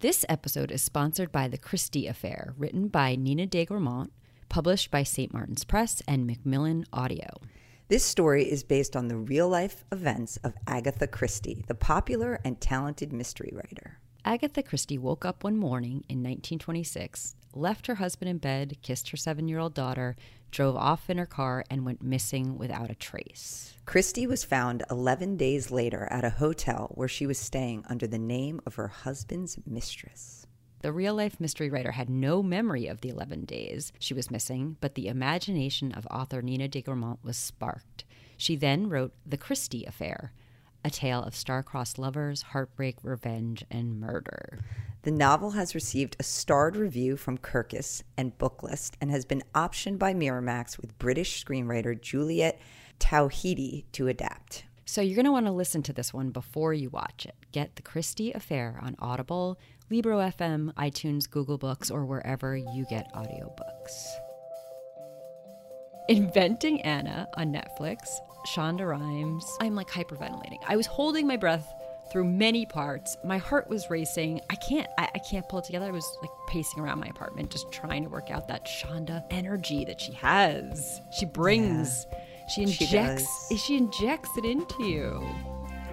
This episode is sponsored by The Christie Affair, written by Nina de Gramont, published by St. Martin's Press and Macmillan Audio. This story is based on the real life events of Agatha Christie, the popular and talented mystery writer. Agatha Christie woke up one morning in 1926, left her husband in bed, kissed her seven year old daughter, drove off in her car, and went missing without a trace. Christie was found 11 days later at a hotel where she was staying under the name of her husband's mistress. The real life mystery writer had no memory of the 11 days she was missing, but the imagination of author Nina de Gramont was sparked. She then wrote The Christie Affair, a tale of star-crossed lovers, heartbreak, revenge, and murder. The novel has received a starred review from Kirkus and Booklist and has been optioned by Miramax with British screenwriter Juliette Towhidi to adapt. So you're going to want to listen to this one before you watch it. Get The Christie Affair on Audible, Libro FM, iTunes, Google Books, or wherever you get audiobooks. Inventing Anna on Netflix, Shonda Rhimes. I'm like hyperventilating. I was holding my breath through many parts. My heart was racing. I can't I, I, can't pull it together. I was like pacing around my apartment just trying to work out that Shonda energy that she has. She brings yeah, she injects she, she injects it into you.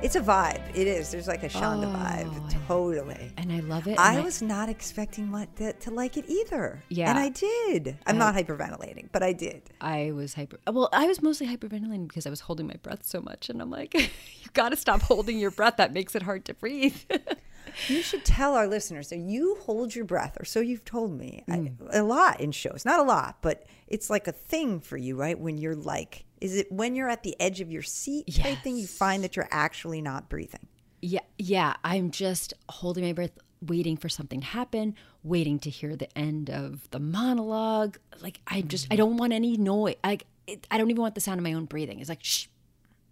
It's a vibe. It is. There's like a Shonda oh, vibe. Totally. And I love it. I, I was not expecting like that to like it either. Yeah. And I did. I'm I, not hyperventilating, but I did. I was hyper. Well, I was mostly hyperventilating because I was holding my breath so much. And I'm like, you got to stop holding your breath. That makes it hard to breathe. you should tell our listeners that you hold your breath, or so you've told me, mm. I, a lot in shows. Not a lot, but it's like a thing for you, right? When you're like, is it when you're at the edge of your seat yes. type thing, you find that you're actually not breathing? Yeah, yeah. I'm just holding my breath, waiting for something to happen, waiting to hear the end of the monologue. Like I just, I mm. don't want any noise. Like I don't even want the sound of my own breathing. It's like shh,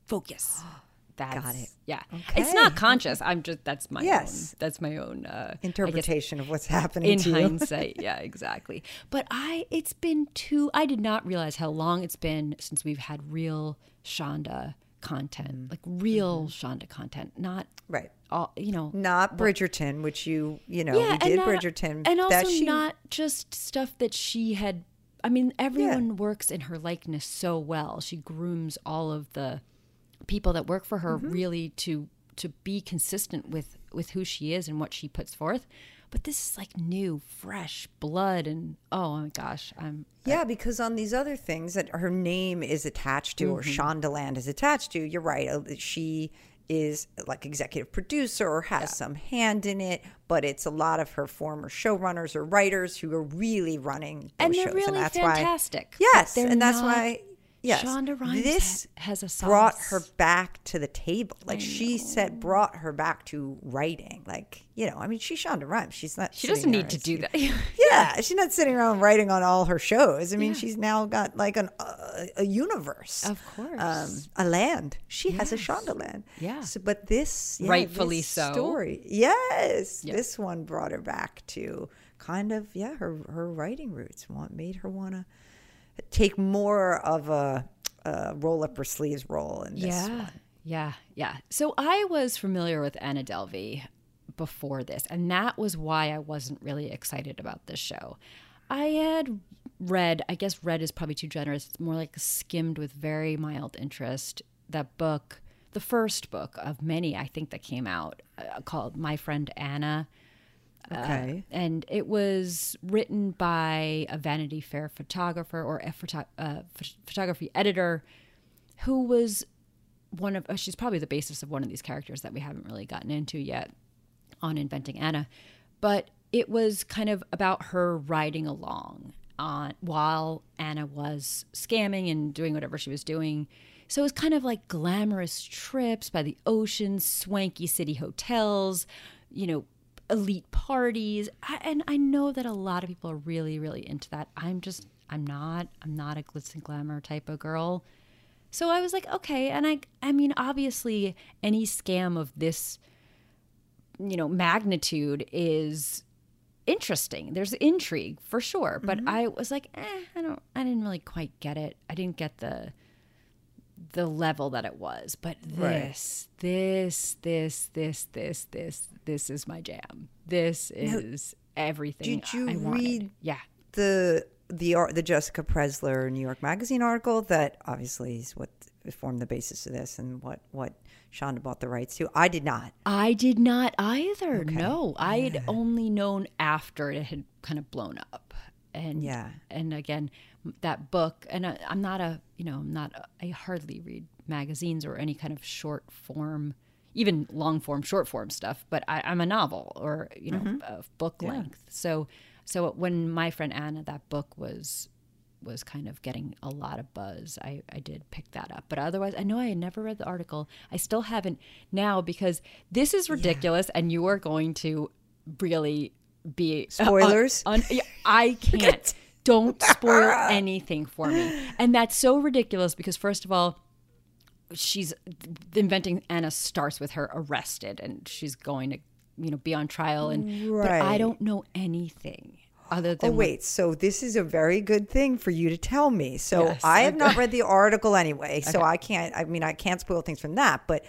focus. That's, Got it. Yeah, okay. it's not conscious. I'm just that's my yes. Own, that's my own uh, interpretation of what's happening in hindsight. yeah, exactly. But I, it's been two. I did not realize how long it's been since we've had real Shonda content, mm like real mm-hmm. Shonda content, not right. All you know, not Bridgerton, which you you know yeah, we did not, Bridgerton, and also she, not just stuff that she had. I mean, everyone yeah. works in her likeness so well. She grooms all of the people that work for her mm-hmm. really to to be consistent with with who she is and what she puts forth but this is like new fresh blood and oh my gosh i'm yeah I, because on these other things that her name is attached to mm-hmm. or shondaland is attached to you're right uh, she is like executive producer or has yeah. some hand in it, but it's a lot of her former showrunners or writers who are really running those and they're shows, really and that's fantastic. why yes, and that's why Yes. Shonda Rhimes this ha- has a sauce. brought her back to the table. Like she said, brought her back to writing. Like you know, I mean, she's Shonda Rhimes. She's not. She doesn't need to do that. yeah, she's not sitting around writing on all her shows. I mean, yeah. she's now got like an uh, a universe. Of course, um, a land. She yes. has a Shonda land. Yeah. So, but this yeah, rightfully this so story. Yes, this one brought her back to kind of yeah her her writing roots. Want made her want to take more of a, a roll up her sleeves role in this yeah. one. Yeah, yeah. So I was familiar with Anna Delvey before this, and that was why I wasn't really excited about this show. I had read, I guess read is probably too generous. It's more like skimmed with very mild interest. That book, the first book of many, I think, that came out uh, called My Friend Anna Okay. Uh, and it was written by a Vanity Fair photographer or a photo- uh, photography editor who was one of, uh, she's probably the basis of one of these characters that we haven't really gotten into yet on Inventing Anna. But it was kind of about her riding along on while Anna was scamming and doing whatever she was doing. So it was kind of like glamorous trips by the ocean, swanky city hotels, you know, elite parties. I, and I know that a lot of people are really, really into that. I'm just, I'm not, I'm not a glitz and glamour type of girl. So I was like, okay. And I, I mean, obviously, any scam of this, you know, magnitude is interesting. There's intrigue for sure. But mm-hmm. I was like, eh, I don't, I didn't really quite get it. I didn't get the, the level that it was. But Right. this, this, this, this, this, this, this is my jam. This is everything. did you I wanted. read- Yeah. the the the Jessica Pressler New York Magazine article that obviously is what formed the basis of this and what what Shonda bought the rights to. I did not. I did not either. No, I had only known after it had kind of blown up. And Yeah. and again, that book. And I, I'm not a you know I'm not I hardly read magazines or any kind of short form, even long form, short form stuff. But I, I'm a novel or you know mm-hmm. of book length. So so when my friend Anna, that book was was kind of getting a lot of buzz. I, I did pick that up. But otherwise, I know I had never read the article. I still haven't now because this is ridiculous and you are going to really be Spoilers? un- yeah, I can't. Don't spoil anything for me. And that's so ridiculous because, first of all, she's inventing Anna starts with her arrested and she's going to, you know, be on trial. And but I don't know anything other Oh than what- wait, so this is a very good thing for you to tell me. So Yes, I have okay. not read the article anyway, so I can't. I mean, I can't spoil things from that. But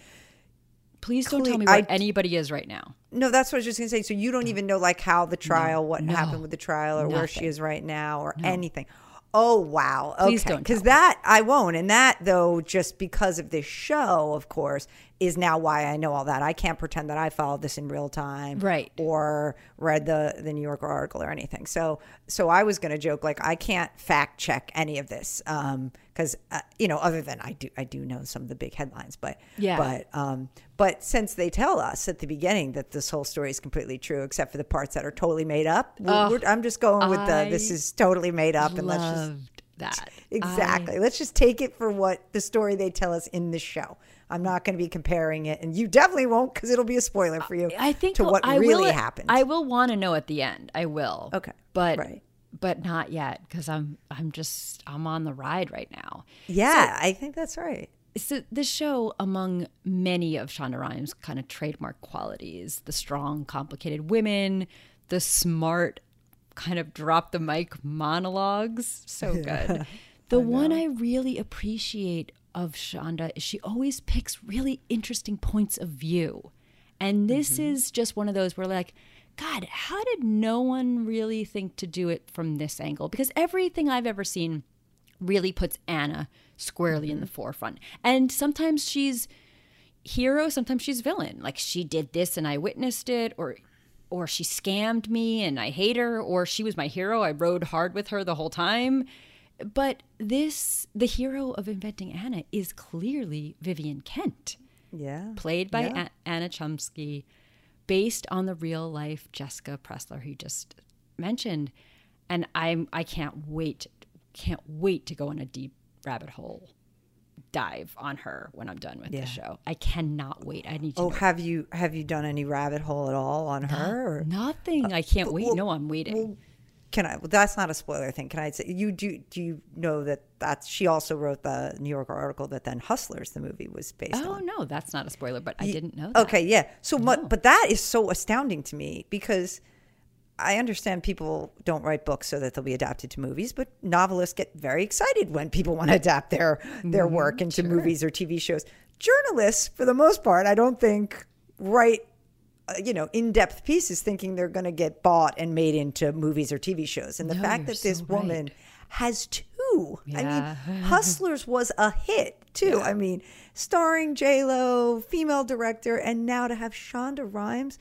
please don't tell me where I- anybody is right now. no, that's what I was just gonna say. So you don't even know like how the trial, what no, happened with the trial, or where she is right now, or anything. Oh wow! Okay, because that I won't, and that though, just because of this show, of course, is now why I know all that. I can't pretend that I followed this in real time, Right. Or read the the New Yorker article or anything. So, so I was gonna joke like I can't fact check any of this, um, because uh, you know, other than I do, I do know some of the big headlines, but Yeah. but um, but since they tell us at the beginning that this whole story is completely true, except for the parts that are totally made up, I'm just going with the this is totally made up, and let's just that. exactly let's just take it for what the story they tell us in the show. I'm not going to be comparing it, and you definitely won't because it'll be a spoiler for you. I think to what I really will, happened. I will want to know at the end. I will. Okay. But Right. but not yet because I'm I'm just I'm on the ride right now. yeah, I think that's right. So the show, among many of Shonda Rhimes' kind of trademark qualities, the strong, complicated women, the smart, kind of drop the mic monologues, so good. the one I really appreciate of Shonda is she always picks really interesting points of view. And this mm-hmm. is just one of those where like, God, how did no one really think to do it from this angle? Because everything I've ever seen really puts Anna squarely in the mm-hmm. forefront. And sometimes she's hero, sometimes she's villain. Like she did this and I witnessed it or or she scammed me and I hate her or she was my hero. I rode hard with her the whole time. But this the hero of inventing Anna is clearly Vivian Kent, Yeah, played by Yeah. A- Anna Chlumsky, based on the real life Jessica Pressler who just mentioned. And I'm I can't wait can't wait to go in a deep rabbit hole dive on her when I'm done with Yeah. the show. I cannot wait. I need to Oh, have you have you done any rabbit hole at all on her? Or? nothing. Uh, I can't wait. no, I'm waiting. Well, can I? Well, that's not a spoiler thing. Can I say you do? Do you know that that's she also wrote the New Yorker article that then Hustlers the movie was based on oh on? no, that's not a spoiler, but I didn't know that. Okay, yeah. So, but but that is so astounding to me because I understand people don't write books so that they'll be adapted to movies, but novelists get very excited when people want to adapt their their work into movies or TV shows. Journalists, for the most part, I don't think write uh, you know in-depth pieces thinking they're going to get bought and made into movies or TV shows. And the No, fact that this so woman right. has two. I mean, Hustlers was a hit too. I mean, starring J Lo, female director, and now to have Shonda Rhimes,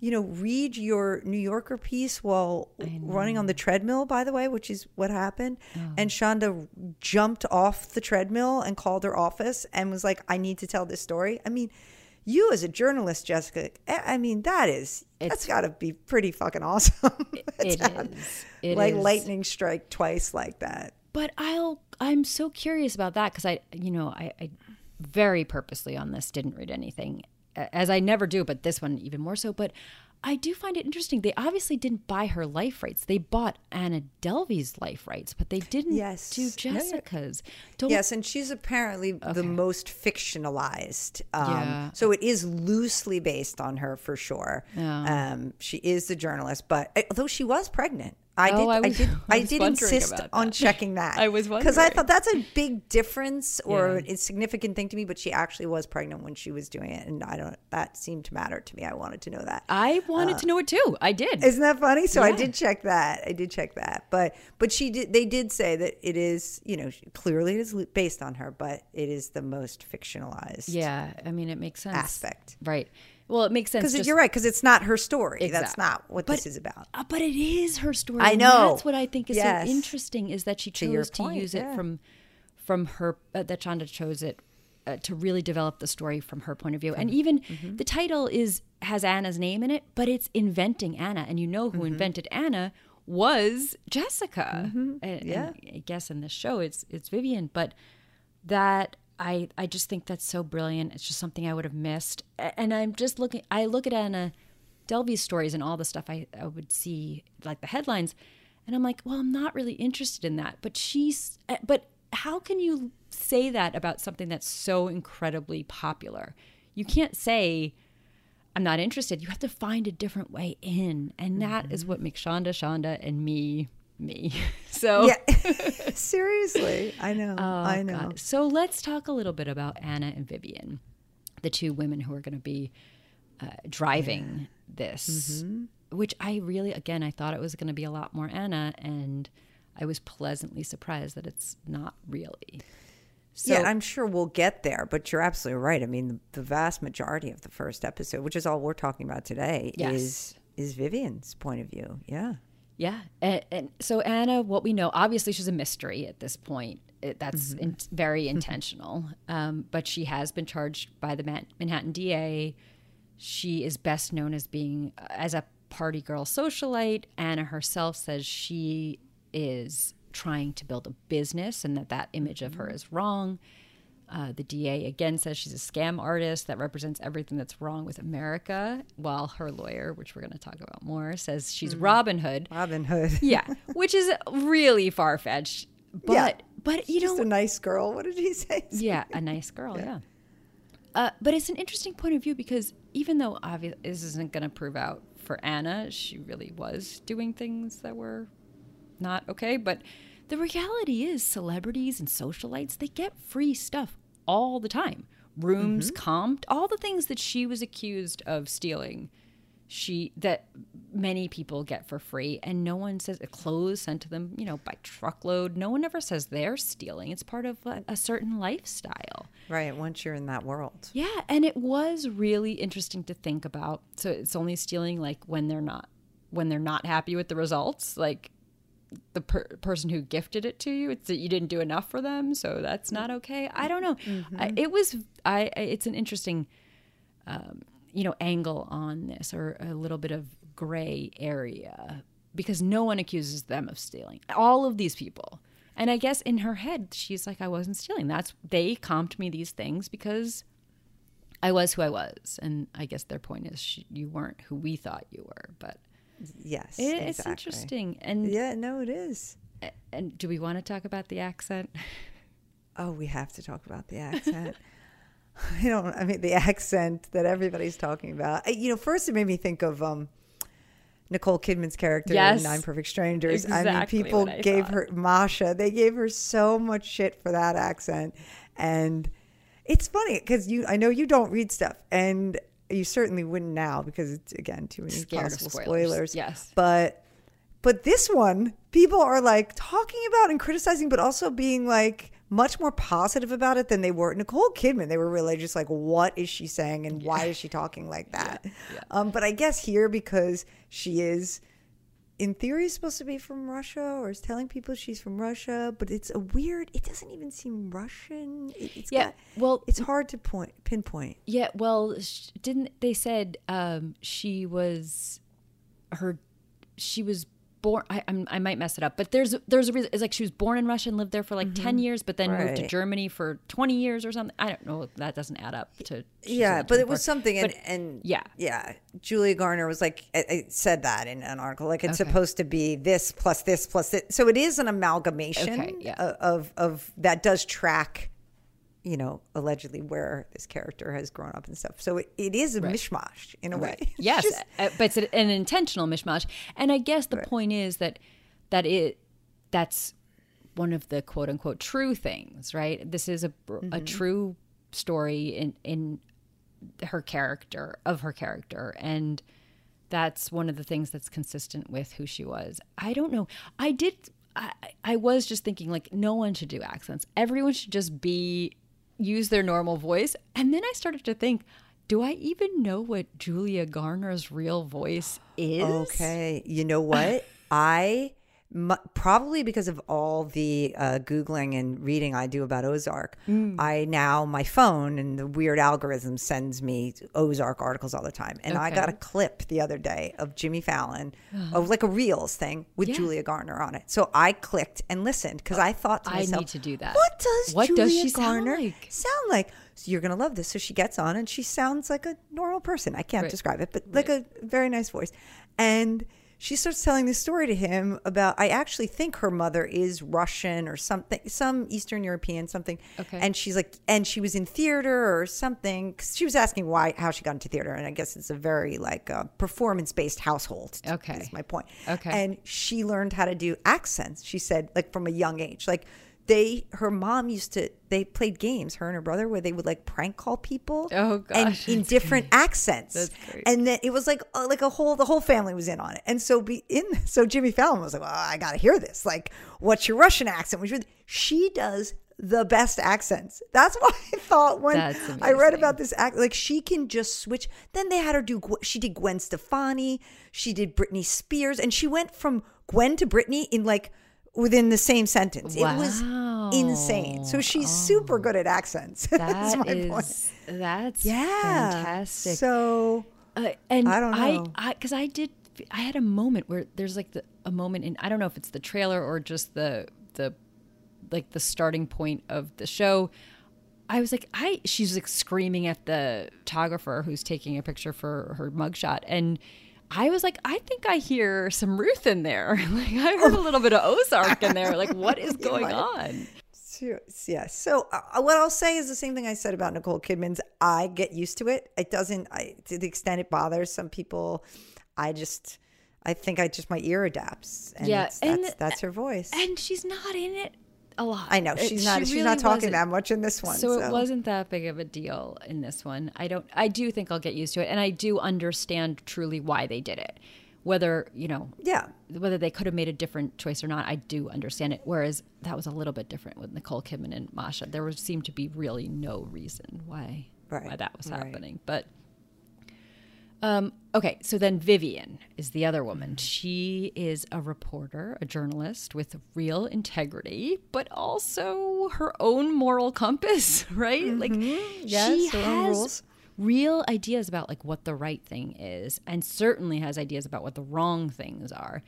you know, read your New Yorker piece while running on the treadmill. By the way, which is what happened, Oh. and Shonda jumped off the treadmill and called her office and was like, "I need to tell this story." I mean. You as a journalist, Jessica, I I mean that is that's got to be pretty fucking awesome. It is. It like is. lightning strike twice like that. But I'll I'm so curious about that because I you know I, I very purposely on this didn't read anything as I never do, but this one even more so. But I do find it interesting. They obviously didn't buy her life rights. They bought Anna Delvey's life rights, but they didn't Yes. do Jessica's. Don't Yes, and she's apparently the most fictionalized. Um, Yeah. So it is loosely based on her for sure. Yeah. Um, she is the journalist, but eh, although she was pregnant, I did. Oh, I I, did. I I did insist on checking that. I was because I thought that's a big difference or Yeah. a significant thing to me. But she actually was pregnant when she was doing it, and I don't. That seemed to matter to me. I wanted to know that. I wanted uh, to know it too. I did. Isn't that funny? So I did check that. I did check that. But but she did. They did say that it is. You know, clearly it is based on her, but it is the most fictionalized. yeah, I mean, it makes sense. Aspect. right? Well, it makes sense Because you're right. Because it's not her story. That's not what But- this is about. Uh, but it is her story. I and know. That's what I think is Yes. so interesting is that she chose to point, use it from from her uh, that Shonda chose it uh, to really develop the story from her point of view. And even Mm-hmm. the title is has Anna's name in it, but it's inventing Anna, and you know Mm-hmm. who invented Anna was Jessica. And, and Yeah. I guess in this show it's it's Vivian, but that I I just think that's so brilliant. It's just something I would have missed. And I'm just looking I look at Anna Delvey's stories and all the stuff I, I would see like the headlines and I'm like, well, I'm not really interested in that. But she's uh, but how can you say that about something that's so incredibly popular? You can't say I'm not interested. You have to find a different way in. And that is what makes Shonda Shonda and me me. So Yeah. Seriously, I know. I know. Oh, God. So let's talk a little bit about Anna and Vivian, the two women who are going to be uh, driving this. Mm-hmm. Which I really, again, I thought it was going to be a lot more Anna, and I was pleasantly surprised that it's not really. So, yeah, I'm sure we'll get there, but you're absolutely right. I mean, the, the vast majority of the first episode, which is all we're talking about today, Yes. is is Vivian's point of view. Yeah. Yeah, and, and so Anna, what we know, obviously she's a mystery at this point. It, that's Mm-hmm. in, very intentional. Um, but she has been charged by the Man- Manhattan DA. She is best known as being as a party girl socialite. Anna herself says she is trying to build a business and that that image of Mm-hmm. her is wrong. Uh, the DA again says she's a scam artist that represents everything that's wrong with America, while her lawyer, which we're going to talk about more, says she's Mm. Robin Hood. Robin Hood. Yeah, which is really far fetched. But Yeah. but you know, Just know a nice girl. What did he say? yeah, a nice girl, yeah. Uh, but it's an interesting point of view because even though obviously this isn't going to prove out for Anna, she really was doing things that were not okay. But the reality is, celebrities and socialites they get free stuff all the time. Rooms mm-hmm. comped, all the things that she was accused of stealing she that many people get for free and no one says uh, clothes sent to them you know by truckload no one ever says they're stealing it's part of a, a certain lifestyle Right. Once you're in that world. yeah and it was really interesting to think about so it's only stealing like when they're not when they're not happy with the results like the per- person who gifted it to you. It's that you didn't do enough for them so that's not okay. I don't know. I, it was I, I it's an interesting um, you know angle on this or a little bit of gray area because no one accuses them of stealing. All of these people. And i guess in her head she's like i wasn't stealing. That's they comped me these things because i was who i was. And i guess their point is she, you weren't who we thought you were but Yes. it, it's interesting and Yeah. No, it is. and do we want to talk about the accent Oh, we have to talk about the accent. I don't. I mean, the accent that everybody's talking about. You know, first it made me think of um, Nicole Kidman's character Yes. in Nine Perfect Strangers. I mean, people I gave thought. her Masha. They gave her so much shit for that accent, and it's funny because you. I know you don't read stuff, and you certainly wouldn't now because it's again too many Scared possible spoilers. spoilers. Yes. but but this one, people are like talking about and criticizing, but also being like much more positive about it than they were. Nicole Kidman, they were really just like, what is she saying and why is she talking like that? Um, but I guess here, because she is, in theory, supposed to be from Russia or is telling people she's from Russia, but it's a weird, it doesn't even seem Russian. It, it's Yeah, got- well- it's hard to point pinpoint. Yeah, well, sh- didn't they said um, she was her she was born I I'm, I might mess it up, but there's there's a reason it's like she was born in Russia and lived there for like 10 years but then moved to Mm-hmm. Germany for 20 years or something. I don't know, that doesn't add up to yeah, but it was something, and, But- and yeah. yeah. Julia Garner was like, I, I said that in an article, like it's Okay. supposed to be this plus this plus it. So it is an amalgamation Okay, yeah. o- of of that does track, you know, allegedly where this character has grown up and stuff. So it, it is a mishmash in a way. Yes, just- uh, but it's an intentional mishmash. And I guess the point is that that it that's one of the quote unquote true things, right? This is a a true story in in her character of her character and that's one of the things that's consistent with who she was. I don't know. I did I, I was just thinking like no one should do accents. Everyone should just be use their normal voice. And then I started to think, do I even know what Julia Garner's real voice is? Okay. You know what? I probably because of all the uh, googling and reading I do about Ozark, I now my phone and the weird algorithm sends me Ozark articles all the time. And I got a clip the other day of Jimmy Fallon, of like a Reels thing with Yeah. Julia Garner on it. So I clicked and listened because I thought to myself, I need to do that. What does What Julia does she sound Garner like? sound like? So you're gonna love this. So she gets on and she sounds like a normal person. I can't Right. describe it, but like a very nice voice. And she starts telling this story to him about I actually think her mother is Russian or something, some Eastern European something. Okay. And she's like, and she was in theater or something. 'cause she was asking why, how she got into theater, and I guess it's a very like uh, performance based household. Okay. is my point. Okay. And she learned how to do accents. She said, like from a young age, like they, her mom used to, they played games, her and her brother, where they would like prank call people. Oh, And gosh, in that's different accents. Great. And then it was like, uh, like a whole, the whole family was in on it. And so be in, so Jimmy Fallon was like, well, I got to hear this. Like, what's your Russian accent? Which she does the best accents. That's why I thought when I read about this act, like she can just switch. Then they had her do. She did Gwen Stefani. She did Britney Spears, and she went from Gwen to Britney in like within the same sentence. It was insane. So she's super good at accents. That's my is point. that's Yeah, fantastic. So Uh, and I don't know. I because I, did. I had a moment where there's like the, a moment in I don't know if it's the trailer or just the the like the starting point of the show. I was like, I she's like screaming at the photographer who's taking a picture for her mugshot, and I was like, I think I hear some Ruth in there. like I heard a little bit of Ozark in there. Like what is going might. on? So- Yeah. So uh, what I'll say is the same thing I said about Nicole Kidman's. I get used to it. It doesn't, I, to the extent it bothers some people. I just, I think I just my ear adapts. And Yeah, and- that's, that's her voice. And she's not in it a lot. I know It- she's she not. she's really not talking wasn't. that much in this one. So, it wasn't that big of a deal in this one. I don't. I do think I'll get used to it, and I do understand truly why they did it. Whether you know, Yeah. whether they could have made a different choice or not, I do understand it. Whereas that was a little bit different with Nicole Kidman and Masha. There was, seemed to be really no reason why why that was right. happening. But um, okay, so then Vivian is the other woman. She is a reporter, a journalist with real integrity, but also her own moral compass, right? Like Mm-hmm. Yes, she has real ideas about like what the right thing is, and certainly has ideas about what the wrong things are.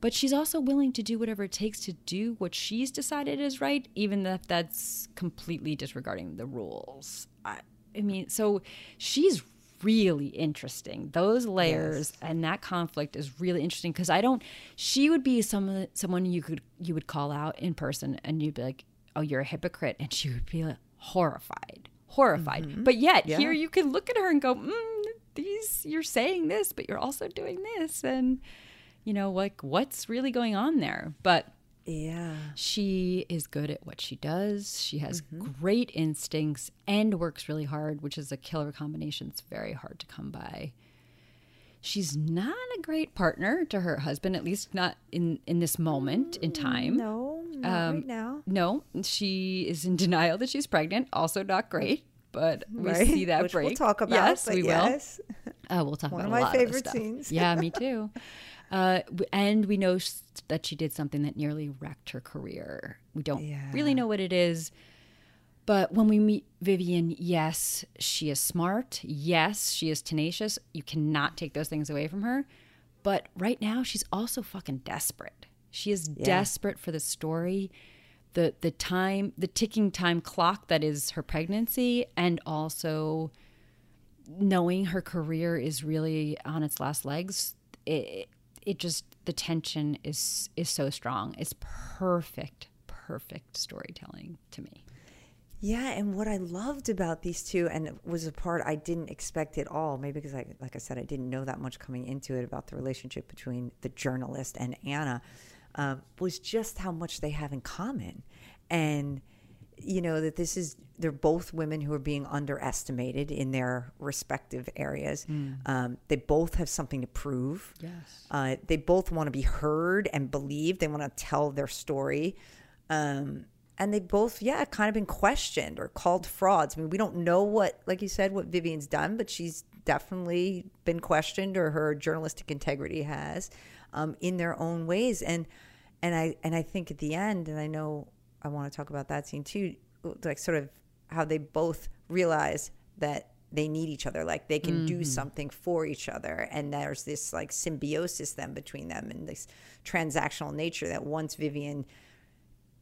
But she's also willing to do whatever it takes to do what she's decided is right, even if that's completely disregarding the rules. I, I mean, so she's really interesting. Those layers and that conflict is really interesting because I don't. She would be some someone you could you would call out in person, and you'd be like, "Oh, you're a hypocrite," and she would be like, horrified, horrified. But yet here you can look at her and go, mm, "These you're saying this, but you're also doing this," and you know, like what's really going on there? But Yeah. she is good at what she does. She has Mm-hmm. great instincts and works really hard, which is a killer combination. It's very hard to come by. She's not a great partner to her husband, at least not in in this moment in time. No, not right now. No, she is in denial that she's pregnant. Also not great, but we Right? see that Which break. we'll talk about. Yes, we yes. will. Uh, we'll talk One about of a my of favorite stuff. scenes. Yeah, me too. Uh, and we know that she did something that nearly wrecked her career. We don't Yeah. really know what it is. But when we meet Vivian, yes, she is smart. Yes, she is tenacious. You cannot take those things away from her. But right now, she's also fucking desperate. She is desperate for the story, the the time, the ticking time clock that is her pregnancy, and also knowing her career is really on its last legs. It, it just the tension is is so strong. It's perfect, perfect storytelling to me. Yeah, and what I loved about these two, and it was a part I didn't expect at all, maybe because I, like I said, I didn't know that much coming into it about the relationship between the journalist and Anna. um, was just how much they have in common, and you know that this is they're both women who are being underestimated in their respective areas. Um, they both have something to prove. Yes. Uh, they both want to be heard and believed. They want to tell their story. Um, and they both, yeah, kind of been questioned or called frauds. I mean, we don't know what, like you said, what Vivian's done, but she's definitely been questioned or her journalistic integrity has um, in their own ways. And and I and I think at the end, and I know I want to talk about that scene too, like sort of how they both realize that they need each other like they can do mm-hmm. something for each other and there's this like symbiosis then between them and this transactional nature that once vivian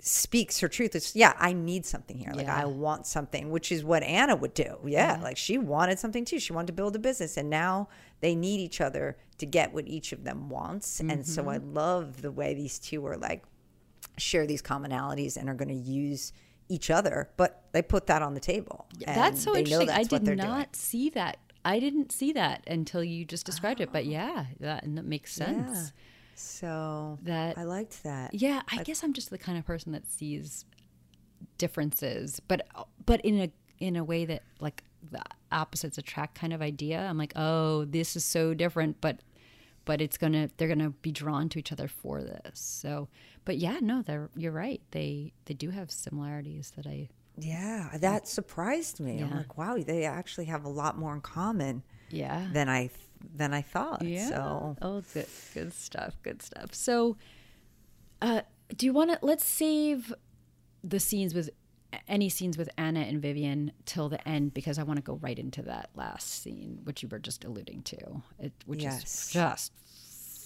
speaks her truth it's yeah i need something here. Like Yeah. i want something which is what anna would do. Yeah like she wanted something too. She wanted to build a business and now they need each other to get what each of them wants and so i mm-hmm. love the way these two are like share these commonalities and are going to use each other but they put that on the table that's so interesting. I that's what did not doing. see that. I didn't see that until you just described it. Oh. But yeah, that, and that makes sense. Yeah. So That- I liked that. Yeah, I guess I'm just the kind of person that sees differences, but but in a in a way that like the opposites attract kind of idea. I'm like, oh, this is so different, but but it's gonna they're gonna be drawn to each other for this. So, but yeah, no, they're you're right. They they do have similarities that I Yeah, that surprised me. I'm like, wow, they actually have a lot more in common yeah than I than I thought. Yeah. So Oh, good, good stuff. Good stuff. So, uh, do you want to let's save the scenes with any scenes with Anna and Vivian till the end because I want to go right into that last scene, which you were just alluding to, it, which Yes. is just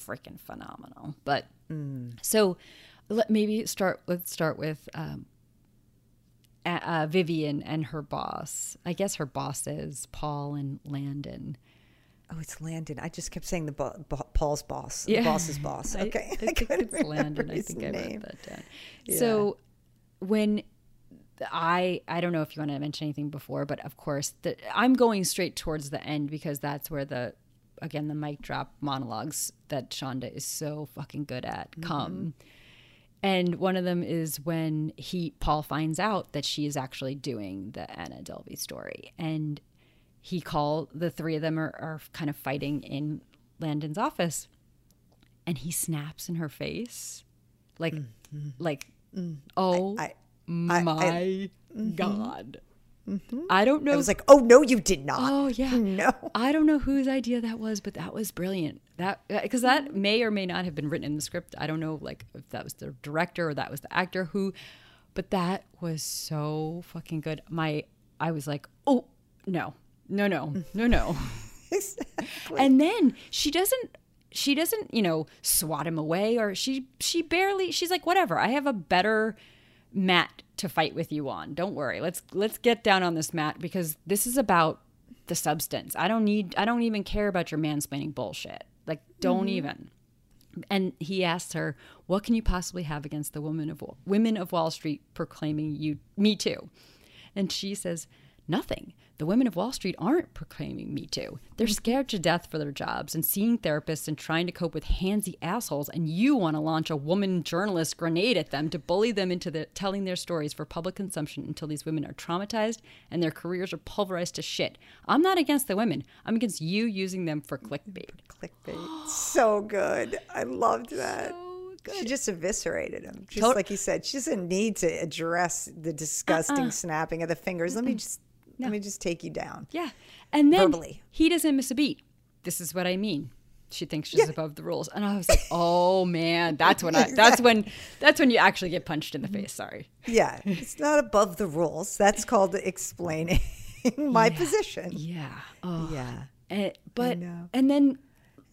freaking phenomenal. But so let maybe start. Let's start with. Um, uh, Vivian and her boss. I guess her bosses, Paul and Landon. Oh, it's Landon. I just kept saying the bo- bo- Paul's boss. Yeah. The boss's boss. I- Okay. I, think it's Landon. I think I name. wrote that down. So when I I don't know if you want to mention anything before, but of course the, I'm going straight towards the end because that's where the again the mic drop monologues that Shonda is so fucking good at Mm-hmm. come. And one of them is when he Paul finds out that she is actually doing the Anna Delvey story, and he called the three of them are, are kind of fighting in Landon's office, and he snaps in her face, like, like, oh Mm-hmm. I- my mm-hmm. god! I don't know. I was like, oh no, you did not. Oh yeah. No. I don't know whose idea that was, but that was brilliant. That because that may or may not have been written in the script. I don't know, like if that was the director or that was the actor who, but that was so fucking good. My I was like, oh no, no, no, no, no. exactly. and then she doesn't. She doesn't, you know, swat him away, or she she barely. She's like, whatever. I have a better mat to fight with you on. Don't worry. Let's let's get down on this mat because this is about the substance. I don't need I don't even care about your mansplaining bullshit. Like don't mm-hmm. even. And he asks her, "What can you possibly have against the women of women of Wall Street proclaiming you me too?" And she says, "Nothing. The women of Wall Street aren't proclaiming me too. They're scared to death for their jobs and seeing therapists and trying to cope with handsy assholes. And you want to launch a woman journalist grenade at them to bully them into the, telling their stories for public consumption until these women are traumatized and their careers are pulverized to shit. I'm not against the women. I'm against you using them for clickbait." Clickbait. so good. I loved that. So She just eviscerated him. Just Tot- like you said, she doesn't need to address the disgusting Uh-uh. snapping of the fingers. Let me just let me just take you down. Yeah. And then Verbally. he doesn't miss a beat. This is what I mean. She thinks she's above the rules. And I was like, "Oh man, that's when I that's when that's when you actually get punched in the face, sorry." Yeah, it's not above the rules. That's called explaining my position. Yeah. Oh. Yeah. And, but and then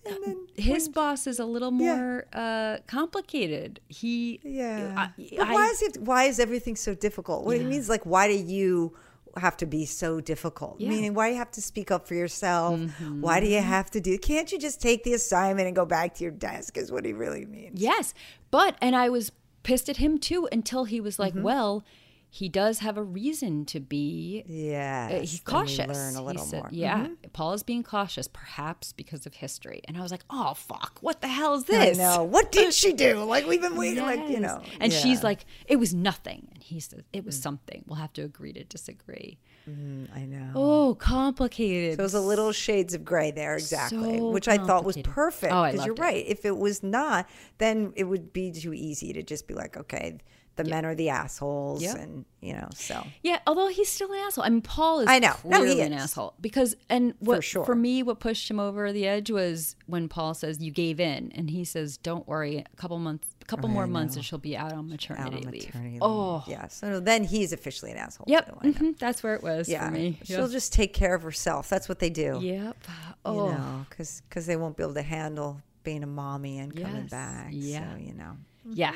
And then his boss is a little more uh complicated. He Yeah. I, but I- why is it? Why is everything so difficult? What it Yeah. means, like, why do you have to be so difficult? Yeah. Mm-hmm. Meaning, why do you have to speak up for yourself? Why do you have to do? Can't you just take the assignment and go back to your desk? Is what he really means. Yes. But, and I was pissed at him too until he was like, Mm-hmm. well, he does have a reason to be Yeah. uh, he's cautious. Learn a He little said- more. Mm-hmm. Yeah, Paul is being cautious, perhaps because of history. And I was like, "Oh fuck, what the hell is this?" know. What did she do? Like we've been waiting, like you know. And yeah. Mm. she's like, "It was nothing," and he says, "It was something." We'll have to agree to disagree. I know. Oh, complicated. So it was a little shades of gray there, exactly, So which I thought was perfect. Oh, I Because you're it. right. If it was not, then it would be too easy to just be like, okay, the men are the assholes, Yep. and you know, so Yeah, although he's still an asshole. I mean, Paul is I know. No, he clearly an is. asshole because, and what sure. for me, what pushed him over the edge was when Paul says you gave in, and he says, "Don't worry, a couple months, a couple more months, and she'll be out on maternity, out on leave." maternity leave. Oh, yeah. So then he's officially an asshole. yep, know. mhm, that's where it was Yeah, for me. she'll Yep. just take care of herself. That's what they do. Yep. You Oh, know, because they won't be able to handle being a mommy and coming Yes. back. Yeah. So you know. yeah,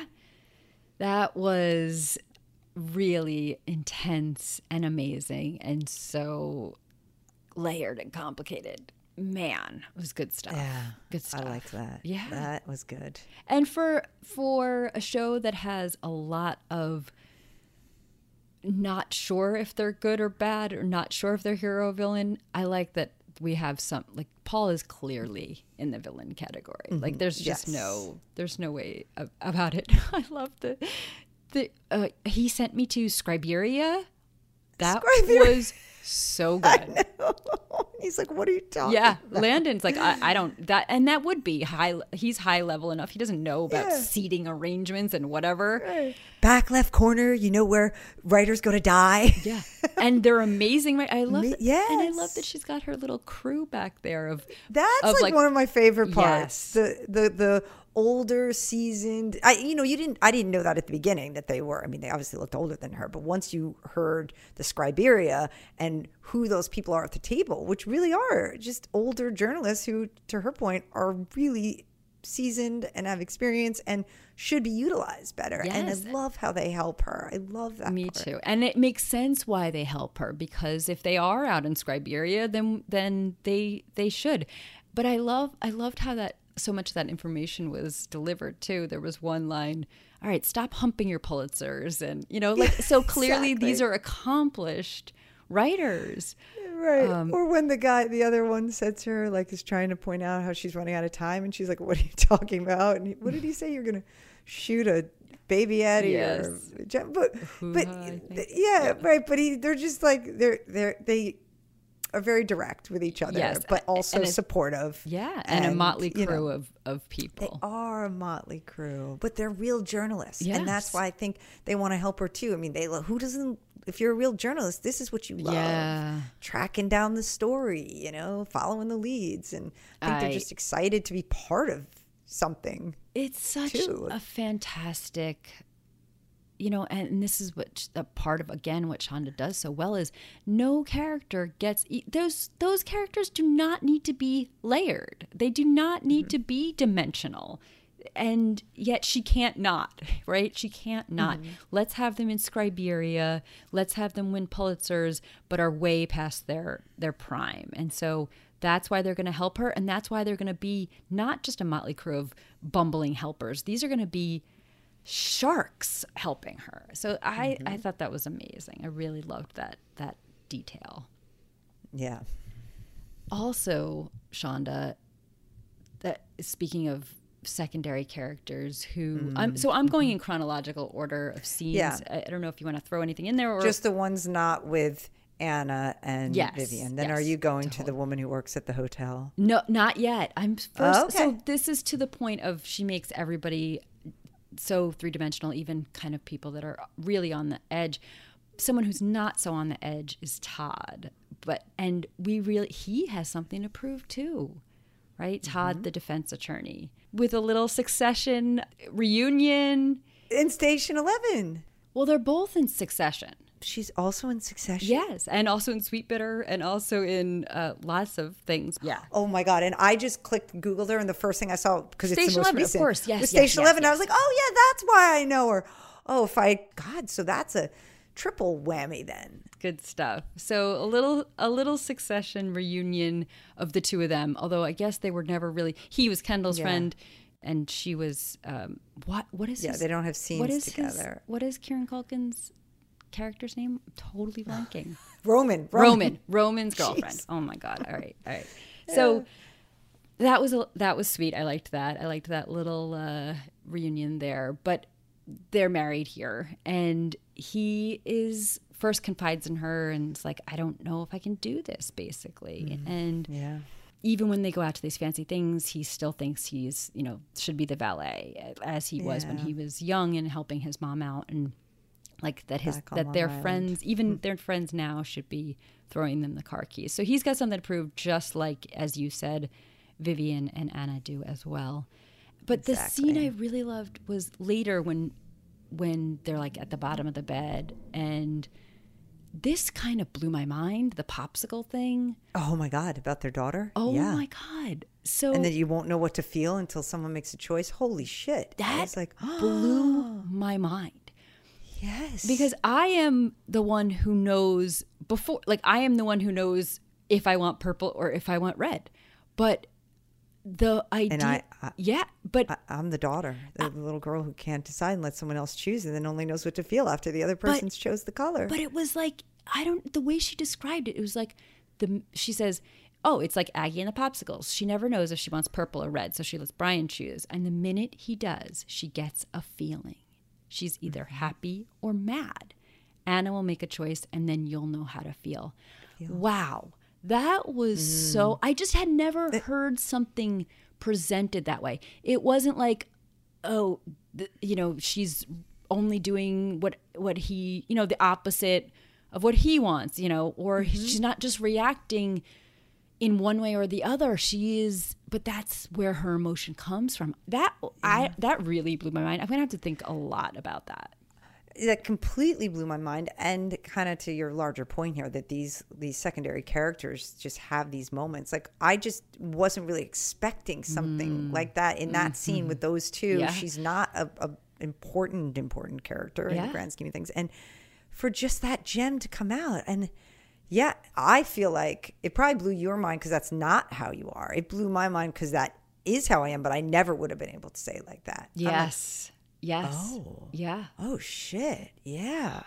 that was really intense and amazing, and so layered and complicated. Man, it was good stuff. Yeah, good stuff. I like that. Yeah. that was good. And for for a show that has a lot of not sure if they're good or bad or not sure if they're hero or villain, I like that we have some like Paul is clearly in the villain category. Like there's just Yes. no there's no way a- about it. I love the the uh, he sent me to Scriberia. That Scriberia. was so good. He's like, "What are you talking?" Yeah, about?" Landon's like I, I don't that, and that would be high. He's high level enough. He doesn't know about Yeah. seating arrangements and whatever. back left corner. You know where writers go to die. Yeah, and they're amazing. Right? I love, Me- that- and I love that she's got her little crew back there of That's of, like, one of my favorite parts. Yes. The the the older seasoned. I you know you didn't. I didn't know that at the beginning that they were. I mean, they obviously looked older than her. But once you heard the Scriberia and who those people are at the table, which really are just older journalists who, to her point, are really seasoned and have experience and should be utilized better. Yes. And I love how they help her. I love that. Me part. too. And it makes sense why they help her because if they are out in Scriberia, then then they they should. But I love I loved how that so much of that information was delivered too. There was one line, all right, stop humping your Pulitzers and you know, like so clearly these are accomplished writers. Right. Um, or when the guy, the other one said to her, like, is trying to point out how she's running out of time. And she's like, what are you talking about? And he, what did he say? You're going to shoot a baby Eddie or, Yes. but, but Hoo-ha, think. yeah, right. But he, they're just like, they're, they're, they are very direct with each other, Yes, but also and supportive. Yeah, and, a motley you know, crew of of people. they are a motley crew, but they're real journalists, and that's why I think they want to help her too. I mean, they who doesn't? If you're a real journalist, this is what you love. Yeah. tracking down the story, you know, following the leads, and I think I- they're just excited to be part of something. It's such too. a fantastic, you know, and this is what a part of again what Shonda does so well is no character gets those those characters do not need to be layered. They do not need mm-hmm. to be dimensional. And yet she can't not, right? She can't not. Mm-hmm. Let's have them in Scriberia. Let's have them win Pulitzers, but are way past their their prime. And so that's why they're going to help her, and that's why they're going to be not just a motley crew of bumbling helpers. These are going to be sharks helping her. So I I mm-hmm. thought that was amazing. I really loved that that detail. Yeah, Also, Shonda, that speaking of secondary characters who I'm so I'm going mm-hmm. in chronological order of scenes. Yeah. I, I don't know if you want to throw anything in there or just the ones not with Anna and Yes, Vivian. Then are you going to the woman who works at the hotel? No, not yet. I'm first. Oh, okay. So this is to the point of she makes everybody so three dimensional, even kind of people that are really on the edge. Someone who's not so on the edge is Todd, but and we really he has something to prove too, right? Todd, mm-hmm. the defense attorney, with a little succession reunion. In Station Eleven, Well, they're both in succession. She's also in Succession. Yes, and also in Sweet Bitter, and also in uh, lots of things. Yeah. Oh my god! And I just clicked Googled her, and the first thing I saw because it's the Station most 11, of recent, course. Yes, was yes, Station yes, Eleven. I was like, oh yeah, that's why I know her. Oh, if I God, so that's a triple whammy then. good stuff. So a little a little succession reunion of the two of them. Although I guess they were never really. He was Kendall's Yeah. friend, and she was um, what? What is? Yeah, his, they don't have scenes what is his- together. what is Kieran Culkin's character's name? I'm totally blanking. Roman, Roman, Roman's girlfriend. Oh my god! All right, all right. So that was a, that was sweet. I liked that. I liked that little uh, reunion there. But they're married here, and he is first confides in her, and it's like, I don't know if I can do this, basically. And Yeah. even when they go out to these fancy things, he still thinks he's, you know, should be the valet as he was when he was young and helping his mom out and like that his that their Island. friends, even hmm. their friends now should be throwing them the car keys. So he's got something to prove just like as you said Vivian and Anna do as well. But the scene I really loved was later when when they're like at the bottom of the bed and this kind of blew my mind, the popsicle thing. Oh my God, about their daughter? Oh yeah. my god! So And then you won't know what to feel until someone makes a choice. Holy shit. I was like, blew my mind yes. because I am the one who knows before. Like I am the one who knows if I want purple or if I want red. But the idea, I- I- yeah, but I, I'm the daughter, the little girl who can't decide and let someone else choose and then only knows what to feel after the other person's chose the color. But it was like I don't the way she described it. It was like the she says, "Oh, it's like Aggie and the popsicles. She never knows if she wants purple or red, so she lets Brian choose. And the minute he does, she gets a feeling. She's either mm-hmm. happy or mad. Anna will make a choice, and then you'll know how to feel. Wow, that was so. Mm. I just had never heard something presented that way. It wasn't like oh, you know, she's only doing what what he, you know, the opposite of what he wants, you know, or mm-hmm. she's not just reacting in one way or the other. She is, but that's where her emotion comes from. That I that really blew my mind. I'm gonna have to think a lot about that. that completely blew my mind and kind of to your larger point here that these these secondary characters just have these moments like i just wasn't really expecting something like that in that scene with those two Mm. Yeah. she's not a, a important important character in the grand scheme of things and for just that gem to come out and yeah i feel like it probably blew your mind because that's not how you are it blew my mind because that is how i am but i never would have been able to say it like that I'm like, Yes. yes. Oh. Yeah. oh shit yeah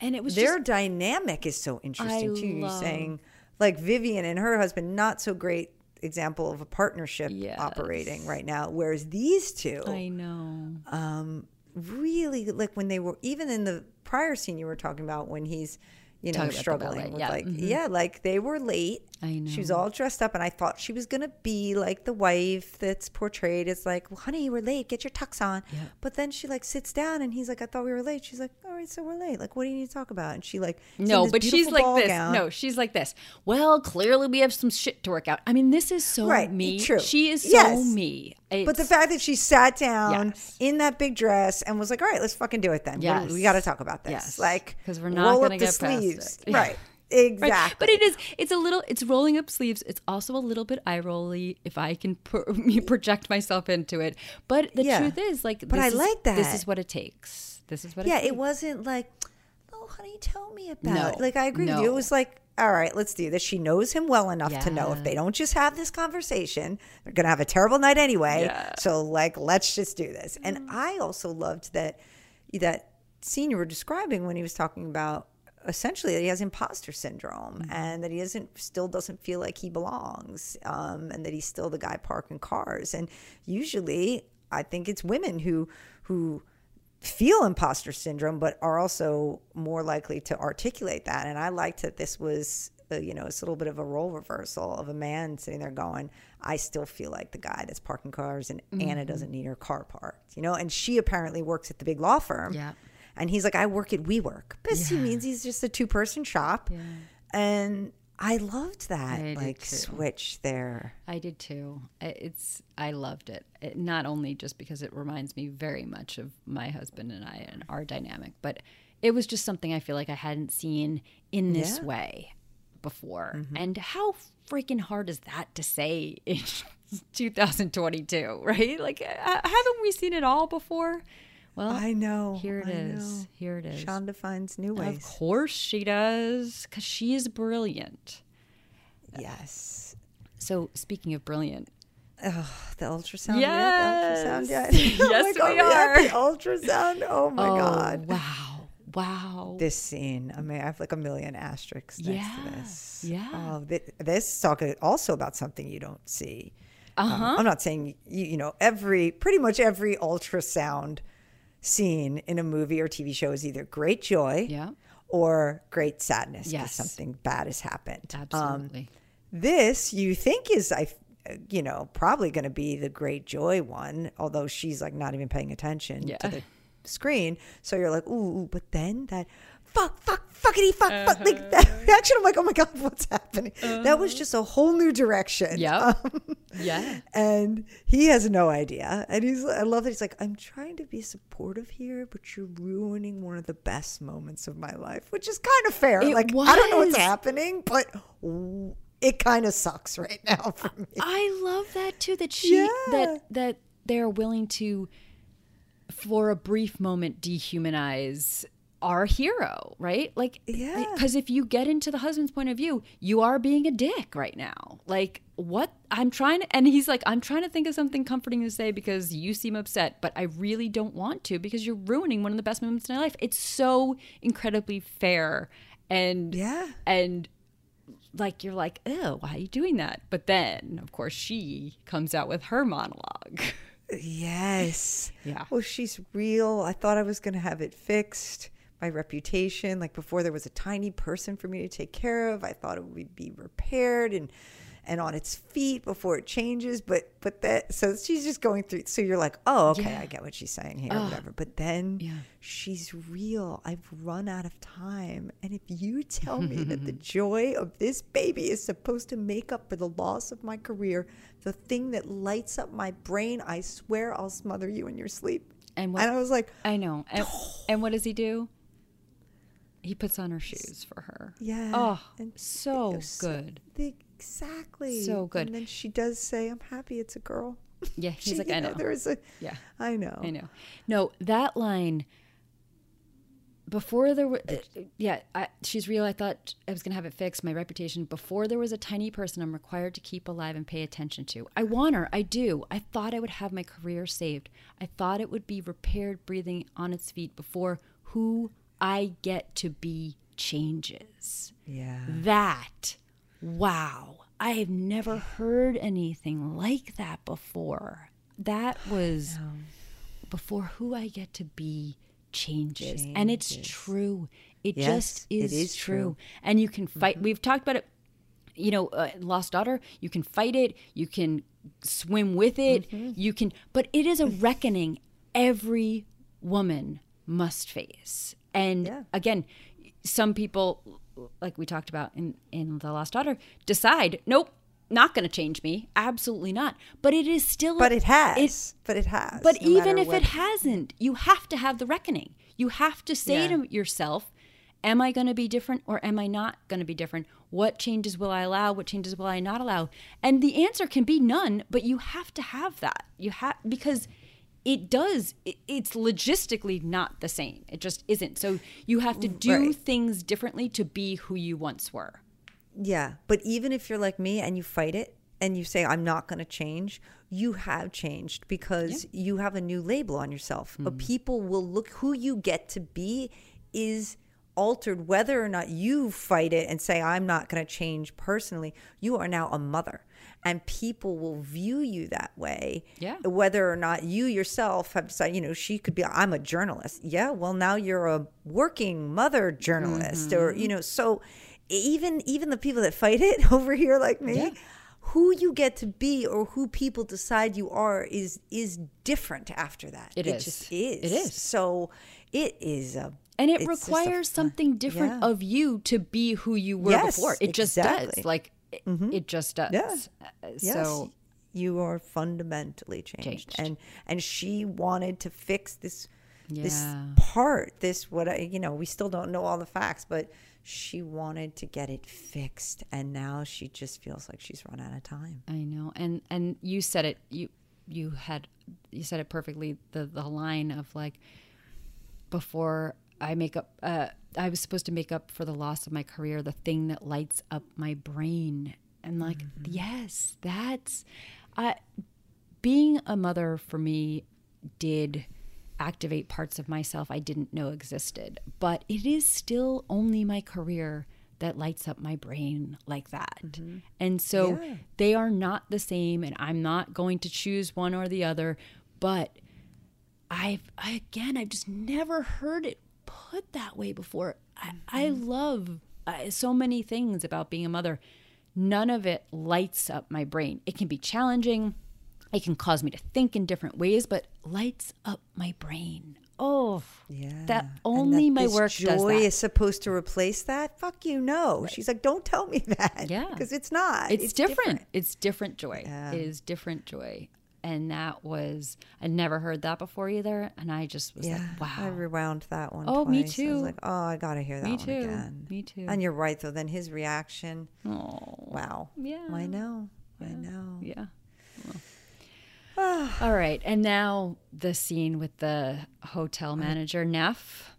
And it was their just dynamic is so interesting I too. You're saying like Vivian and her husband, not so great example of a partnership Yes. operating right now. Whereas these two, I know. um, really like when they were even in the prior scene you were talking about when he's you know struggling with yeah, mm-hmm. like yeah like they were late I know. she was all dressed up and i thought she was gonna be like the wife that's portrayed as like well honey we're late get your tux on but then she like sits down and he's like i thought we were late she's like all right so we're late like what do you need to talk about and she like No, but she's like this. gown. No, she's like this. Well, clearly we have some shit to work out. I mean, this is so Right, me. true. She is so Yes. me. But the fact that she sat down Yes. in that big dress and was like, "All right, let's fucking do it then. We- Yes. We, got to talk about this." Yes. Like, 'Cause we're not up the get past sleeves, it. right? Right. Exactly. But it is. It's a little. It's rolling up sleeves. It's also a little bit eye rolly if I can pro- project myself into it. But the Yeah. truth is, like, But this I is- like This is what it takes. This is what. yeah, it, takes. it wasn't like, "Oh, honey, tell me about No. it." Like, I agree with you. It was like, "All right, let's do this." She knows him well enough to know if they don't just have this conversation, they're gonna have a terrible night anyway. Yeah. So, like, let's just do this. And I also loved that that scene you were describing when he was talking about essentially that he has imposter syndrome and that he doesn't still doesn't feel like he belongs um, and that he's still the guy parking cars and usually i think it's women who who feel imposter syndrome but are also more likely to articulate that and i liked that this was uh, you know it's a little bit of a role reversal of a man sitting there going i still feel like the guy that's parking cars and anna doesn't need her car parked you know and she apparently works at the big law firm Yeah. and he's like, I work at WeWork. Basically means he's just a two person shop. And I loved that I like switch there. I did too. It's I loved it. it. Not only just because it reminds me very much of my husband and I and our dynamic, but it was just something I feel like I hadn't seen in this Yeah. way before. Mm-hmm. And how freaking hard is that to say in 2022, right? Like, uh, haven't we seen it all before? Well, I know. here it I is. know. Here it is. Shonda finds new ways. of course she does, because she is brilliant. Yes. So, speaking of brilliant, Oh, the ultrasound. Yes. Ultrasound. Yeah. oh Yes, my God, we are. The ultrasound. Oh my oh, God. Wow. Wow. this scene. I mean, I have like a million asterisks next Yeah, to this. yeah. Oh, thi- this is talking also about something you don't see. Um, Uh-huh. I'm not saying you, you know every pretty much every ultrasound scene in a movie or TV show is either great joy Yeah. or great sadness because Yes. something bad has happened. Um, Absolutely. this you think is I you know probably going to be the great joy one although she's like not even paying attention Yeah. to the screen so you're like ooh, ooh but then that fuck fuck fuckity fuck fuck like that reaction i'm like oh my god what's happening that was just a whole new direction Yeah. Um, yeah. and he has no idea and he's i love that he's like i'm trying to be supportive here but you're ruining one of the best moments of my life which is kind of fair It like i don't know what's happening but it kind of sucks right now for me I love that too. That she Yeah. that that they're willing to, for a brief moment, dehumanize our hero, right? Like, Yeah. Because if you get into the husband's point of view, you are being a dick right now. Like, what I'm trying to, and he's like, I'm trying to think of something comforting to say because you seem upset, but I really don't want to because you're ruining one of the best moments in my life. It's so incredibly fair and Yeah. and like you're like, oh, why are you doing that? But then, of course, she comes out with her monologue. Yes. Yeah. Well, she's real. I thought I was going to have it fixed. My reputation, like before there was a tiny person for me to take care of, I thought it would be repaired and and on its feet before it changes. But but that so she's just going through. So you're like, oh, okay, Yeah. I get what she's saying here, whatever. But then Yeah. she's real. I've run out of time, and if you tell me that the joy of this baby is supposed to make up for the loss of my career, the thing that lights up my brain, I swear I'll smother you in your sleep. And what And I was like, I know. And, and what does he do? He puts on her shoes for her. yeah. Oh, And so it was so- good. exactly. So good. And then she does say, I'm happy it's a girl. Yeah, he's She- like, I know. There is a, Yeah. I know. I know. No, that line before there was, uh, yeah, I, she's real. I thought I was going to have it fixed. My reputation before there was a tiny person I'm required to keep alive and pay attention to. I want her. I do. I thought I would have my career saved. I thought it would be repaired, breathing on its feet before who I get to be changes. Yeah. That, wow. I have never heard anything like that before. That was before who I get to be changes. And it's true. It Yes, just it is, is true. true. And you can fight. We've talked about it. You know, uh, Lost Daughter, you can fight it, you can swim with it, you can, but it is a reckoning every woman must face. And Yeah. again, some people, like we talked about in, in The Lost Daughter, decide, nope, not going to change me. Absolutely not. But it is still. But it has. It, but it has. but no even if what- it hasn't, you have to have the reckoning. You have to say Yeah. to yourself, Am I going to be different or am I not going to be different? What changes will I allow? What changes will I not allow? And the answer can be none, but you have to have that. You have because it does it, it's logistically not the same. It just isn't. So you have to do Right. things differently to be who you once were. Yeah, but even if you're like me and you fight it and you say I'm not going to change, you have changed because you have a new label on yourself. But hmm. people will look who you get to be is altered whether or not you fight it and say I'm not going to change personally. You are now a mother. And people will view you that way. Yeah. Whether or not you yourself have decided, you know, she could be, I'm a journalist. Yeah. Well, now you're a working mother journalist, or Mm-hmm. you know, so even even the people that fight it over here like me Yeah. who you get to be or who people decide you are is is different after that It is. just is It is. so it is a And it it's just a requires something different yeah. of you to be who you were Yes, before. It just exactly. does. Like it, it just does. Yeah. Uh, yes So you are fundamentally changed. Changed. and and she wanted to fix this this part this what I, you know we still don't know all the facts but she wanted to get it fixed and now she just feels like she's run out of time I know, and and you said it. You you had you said it perfectly. The the line of like before I make up. Uh, I was supposed to make up for the loss of my career, the thing that lights up my brain, and like yes, that's. I being a mother for me did activate parts of myself I didn't know existed. But it is still only my career that lights up my brain like that. And so Yeah. they are not the same, and I'm not going to choose one or the other. But I've I, again, I've just never heard it put that way before. I, I love uh, so many things about being a mother. None of it lights up my brain. It can be challenging. It can cause me to think in different ways, but lights up my brain. Oh, Yeah. that only my this work joy does that. is supposed to replace that. Fuck you, no. She's like, don't tell me that. Yeah. because it's not. it's, different. It's different joy. Yeah. It is different joy. And that was, I never heard that before either. And I just was Yeah, like, wow. I rewound that one. Oh, me twice. I too. was like, oh, I gotta hear that Me one too. again. Me too. And you're right, though. Then his reaction. Oh, Wow. yeah. I know. I know. Yeah. Well. All right. And now the scene with the hotel manager, Neff.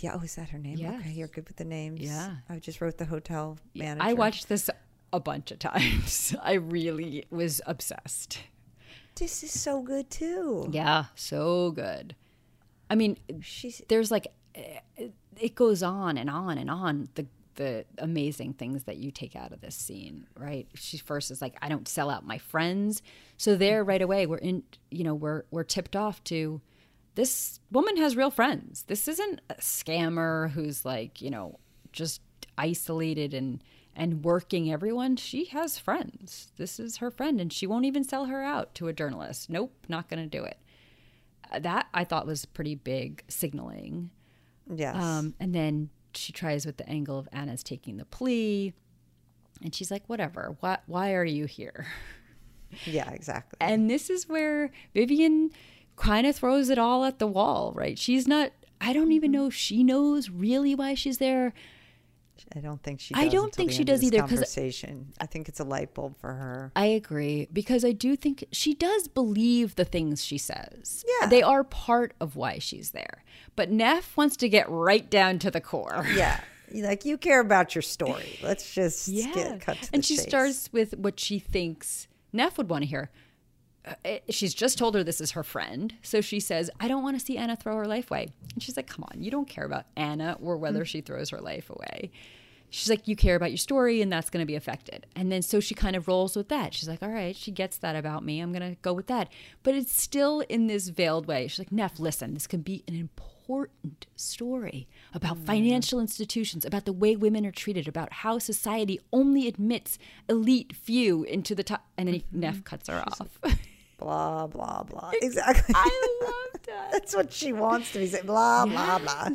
Yeah. Oh, is that her name? Yes. Okay, you're good with the names. Yeah. I just wrote the hotel manager. I watched this a bunch of times. I really was obsessed. This is so good too. Yeah. So good. I mean, She's there's like eh, it goes on and on and on the the amazing things that you take out of this scene right she first is like i don't sell out my friends so there right away we're in you know we're we're tipped off to this woman has real friends this isn't a scammer who's like you know just isolated and and working everyone she has friends this is her friend and she won't even sell her out to a journalist nope not going to do it that I thought was pretty big signaling. yes. Um, and then she tries with the angle of Anna's taking the plea, and she's like, "Whatever. Why? Why are you here?" yeah. Exactly. And this is where Vivian kind of throws it all at the wall. Right? She's not. I don't even know if she knows really why she's there. I don't think she. I Does don't think she does either, Conversation. I think it's a light bulb for her. I agree because I do think she does believe the things she says. Yeah. They are part of why she's there. But Neff wants to get right down to the core. Yeah. Like you care about your story. Let's just Yeah. get cut to and she chase. starts with what she thinks Neff would want to hear. Uh, she's just told her this is her friend. So she says, I don't want to see Anna throw her life away. And she's like, Come on, you don't care about Anna or whether she throws her life away. She's like, You care about your story, and that's going to be affected. And then so she kind of rolls with that. She's like, All right, she gets that about me. I'm going to go with that. But it's still in this veiled way. She's like, Neff, listen, this can be an important story about financial institutions, about the way women are treated, about how society only admits elite few into the top. And then he, Neff cuts her off. Blah blah blah. Exactly. I love that. That's what she wants to be saying. Blah blah blah.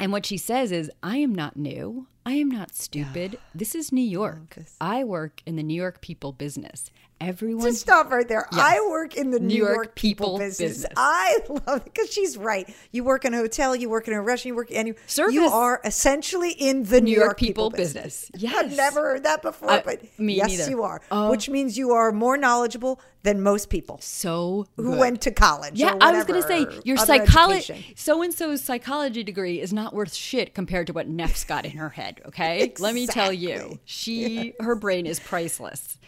And what she says is, I am not new. I am not stupid. This is New York. I work in the New York people business. Everyone. Just stop right there. I work in the New, York York, people, people business. business. I love it because she's right. You work in a hotel, you work in a restaurant, you work any. You Service. You are essentially in the New, York people business. Yes. I've never heard that before, I- but yes, neither. you are. Oh. Which means you are more knowledgeable than most people so who good. went to college. Yeah, or I was going to say your psychology, so and so's psychology degree is not worth shit compared to what Neff's got in her head. Okay, let me tell you, Exactly. she her brain is priceless.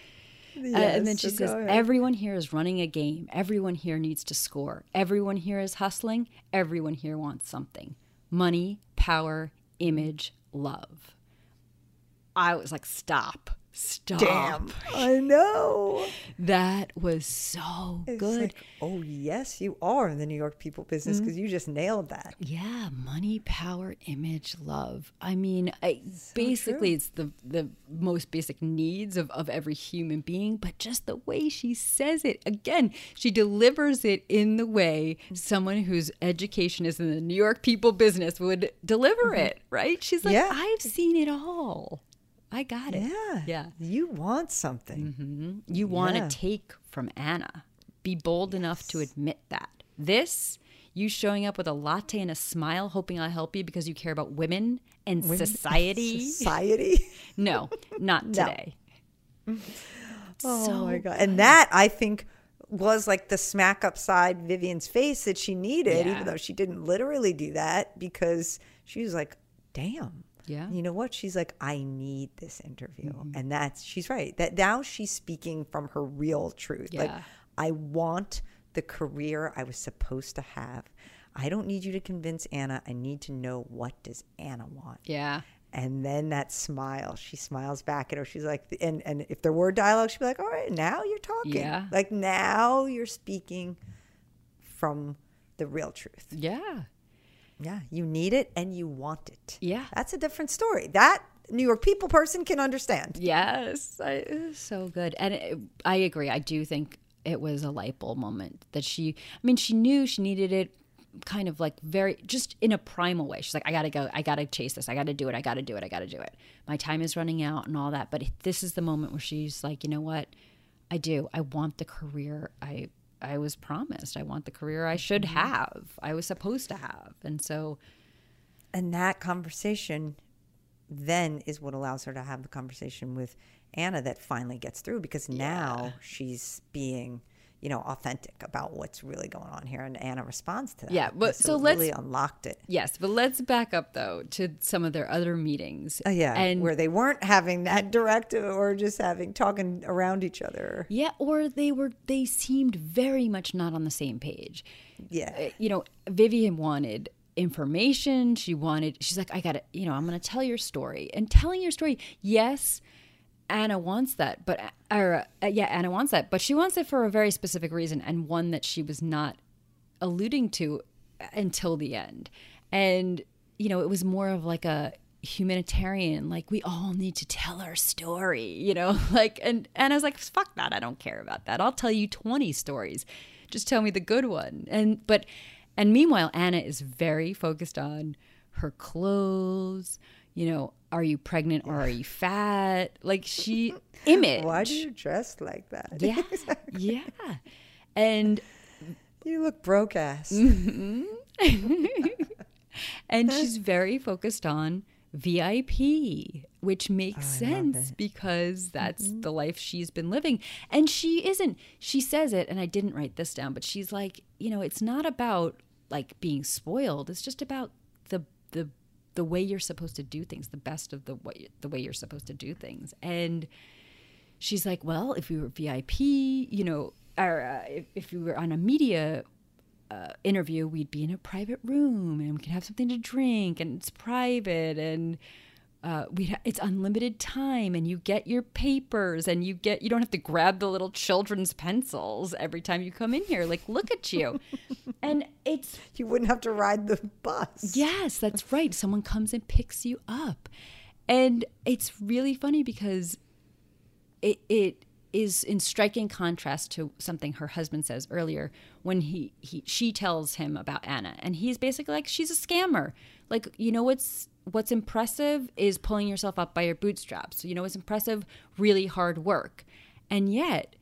Uh, and then she so says. Everyone here is running a game. Everyone here needs to score. Everyone here is hustling. Everyone here wants something money, power, image, love. I was like, Stop. Stop. Damn, I know. That was so It's good. like, oh yes, you are in the New York people business Mm-hmm. because you just nailed that. Yeah, money, power, image, love. I mean, I, basically, it's the the most basic needs of, of every human being, but just the way she says it. Again, she delivers it in the way someone whose education is in the New York people business would deliver it, right? She's like, Yeah. I've seen it all. I got it. Yeah, Yeah. You want something. Mm-hmm. You want to Yeah. take from Anna. Be bold enough to admit that. This, you showing up with a latte and a smile, hoping I'll help you because you care about women and society. Society. no, not today. Oh So my god! And that I think was like the smack upside Vivian's face that she needed, Yeah. even though she didn't literally do that because she was like, "Damn." Yeah. You know what? She's like, I need this interview. Mm-hmm. And that's, she's right. That now she's speaking from her real truth. Like, I want the career I was supposed to have. I don't need you to convince Anna. I need to know what does Anna want. Yeah. And then that smile, she smiles back at her. She's like, and, and if there were dialogue, she'd be like, all right, now you're talking. Yeah. Like now you're speaking from the real truth. Yeah. Yeah. You need it and you want it. Yeah. That's a different story. That New York people person can understand. Yes, I, so good, and it, I agree. I do think it was a light bulb moment that she. I mean, she knew she needed it, kind of like very just in a primal way. She's like, I gotta go. I gotta chase this. I gotta do it. I gotta do it. I gotta do it. My time is running out and all that. But this is the moment where she's like, you know what? I do. I want the career I I was promised. I want the career I should mm-hmm. have. I was supposed to have, and so. And that conversation then is what allows her to have the conversation with Anna that finally gets through because now she's being, you know, authentic about what's really going on here, and Anna responds to that. Yeah, but so, so let's- really unlocked it. Yes, but let's back up though to some of their other meetings. Uh, yeah, and where they weren't having that direct or just having talking around each other. Yeah, or they were they seemed very much not on the same page. Yeah, Uh, You know, Vivian wanted information. She wanted she's like I got to, you know, I'm going to tell your story. And telling your story, yes, Anna wants that, but or uh, yeah, Anna wants that, but she wants it for a very specific reason and one that she was not alluding to until the end. And you know, it was more of like a humanitarian like we all need to tell our story you know like and and i was like fuck that i don't care about that. I'll tell you 20 stories. Just tell me the good one. And but and meanwhile anna is very focused on her clothes you know are you pregnant or are you fat? Like she image. Why do you dress like that? yeah. Yeah. And you look broke ass. Mm-hmm. and she's very focused on VIP, which makes oh, sense because that's mm-hmm. the life she's been living. And she isn't, she says it, and I didn't write this down, but she's like, you know, it's not about like being spoiled. It's just about the, the, the way you're supposed to do things, the best of the way, the way you're supposed to do things. And she's like, well, if we were VIP, you know, or uh, if, if we were on a media uh, interview, we'd be in a private room and we could have something to drink and it's private and uh, we ha- it's unlimited time and you get your papers and you get you don't have to grab the little children's pencils every time you come in here. Like, look at you, and it's You wouldn't have to ride the bus. Yes, that's right. Someone comes and picks you up. And it's really funny because it it is in striking contrast to something her husband says earlier when he, he she tells him about Anna and he's basically like she's a scammer. Like you know what's what's impressive is pulling yourself up by your bootstraps. You know it's impressive really hard work. And yet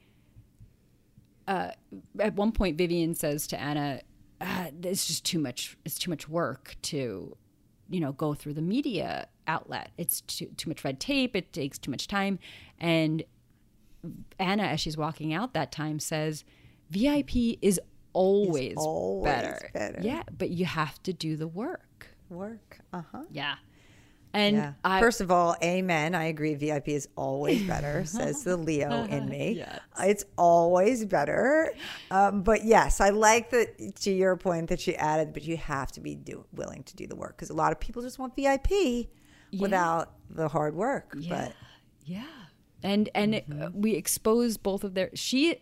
uh, at one point Vivian says to Anna uh, it's just too much it's too much work to you know go through the media outlet it's too, too much red tape it takes too much time and anna as she's walking out that time says vip is always, always better. better. yeah but you have to do the work Work. Uh huh. yeah and Yeah. I, First of all, amen. I agree. VIP is always better, says the Leo in me. Yes. It's always better. Um, but yes, I like that to your point that she added, but you have to be do, willing to do the work because a lot of people just want VIP without the hard work. yeah But yeah and and Mm-hmm. we expose both of their she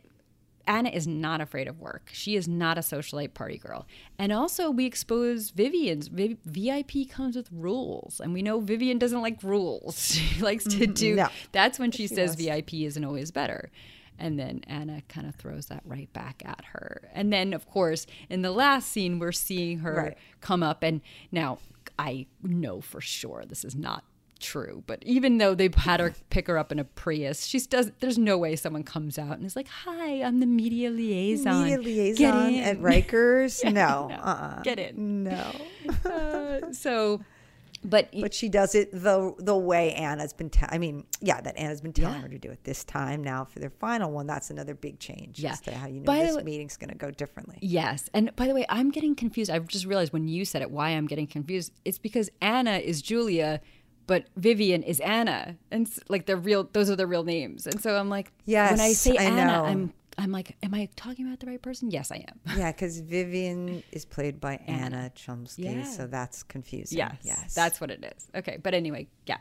Anna is not afraid of work. She is not a socialite party girl. And also, we expose Vivian's. Vi- VIP comes with rules. And we know Vivian doesn't like rules. She likes to mm-hmm. do. No. That's when she, says VIP isn't always better. And then Anna kind of throws that right back at her. And then, of course, in the last scene, we're seeing her Right. come up. And now I know for sure this is not true but even though they had her pick her up in a prius she's does there's no way someone comes out and is like hi i'm the media liaison media Get liaison in." at Rikers, no, no. uh-uh. Get in. no. Uh, so but, But she does it the the way Anna's been. te- I mean, yeah, that Anna's been telling Yeah. her to do it this time. Now for their final one, that's another big change. Yeah. how you know By this way- meeting's going to go differently. yes and by the way i'm getting confused i've just realized when you said it why i'm getting confused it's because anna is julia but vivian is anna and like they're real those are the real names and so i'm like when i say I anna know. i'm I'm like, am I talking about the right person? Yes, I am. Yeah, because Vivian is played by Anna Chlumsky, Yeah. so that's confusing. Yes, yes, that's what it is. Okay, but anyway, yeah.